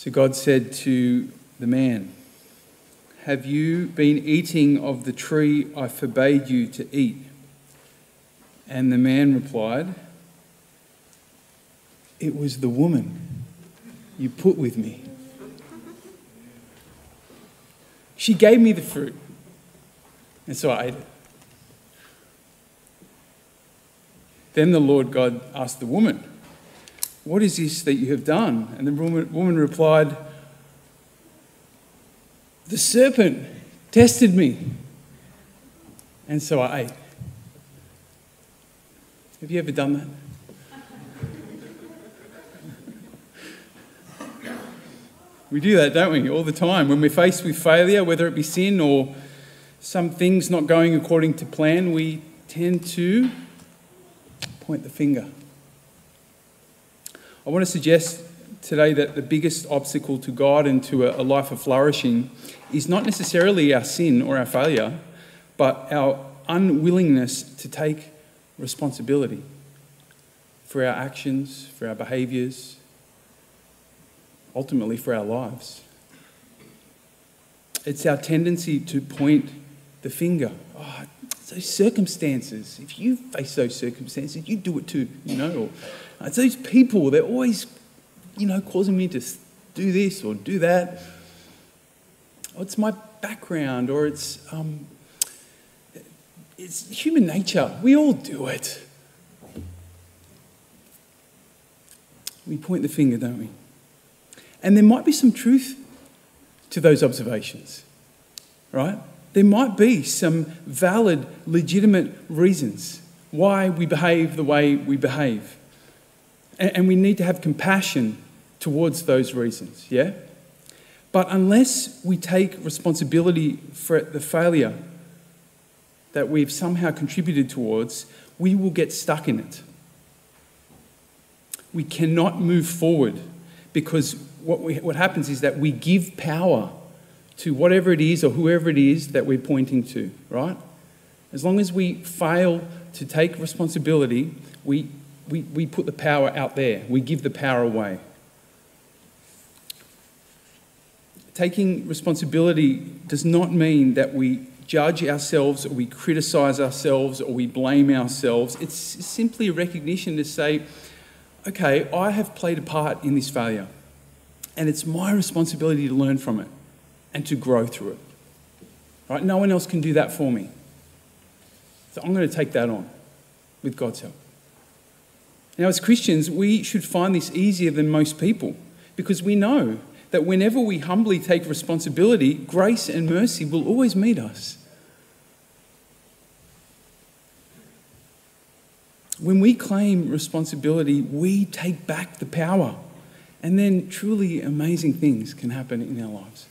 So God said to the man, Have you been eating of the tree I forbade you to eat? And the man replied, It was the woman you put with me. She gave me the fruit, and so I ate it. Then the Lord God asked the woman, What is this that you have done? And the woman, replied, The serpent tested me, and so I ate. Have you ever done that? We do that, don't we, all the time? When we're faced with failure, whether it be sin or some things not going according to plan, we tend to point the finger. I want to suggest today that the biggest obstacle to God and to a, life of flourishing is not necessarily our sin or our failure, but our unwillingness to take responsibility for our actions, for our behaviours, ultimately for our lives. It's our tendency to point the finger. Oh, those circumstances. If you face those circumstances, you do it too, you know. Or, it's those people, they're always, you know, causing me to do this or do that. Or it's my background, or it's, um, it's human nature. We all do it. We point the finger, don't we? And there might be some truth to those observations, right? There might be some valid, legitimate reasons why we behave the way we behave. And we need to have compassion towards those reasons, yeah? But unless we take responsibility for the failure that we've somehow contributed towards, we will get stuck in it. We cannot move forward because what, we, what happens is that we give power to whatever it is or whoever it is that we're pointing to, right? As long as we fail to take responsibility, we, we, we put the power out there, we give the power away. Taking responsibility does not mean that we judge ourselves or we criticize ourselves or we blame ourselves. It's simply a recognition to say, okay, I have played a part in this failure, and it's my responsibility to learn from it and to grow through it. Right? No one else can do that for me. So I'm going to take that on with God's help. Now, as Christians, we should find this easier than most people because we know that whenever we humbly take responsibility, grace and mercy will always meet us. When we claim responsibility, we take back the power, and then truly amazing things can happen in our lives.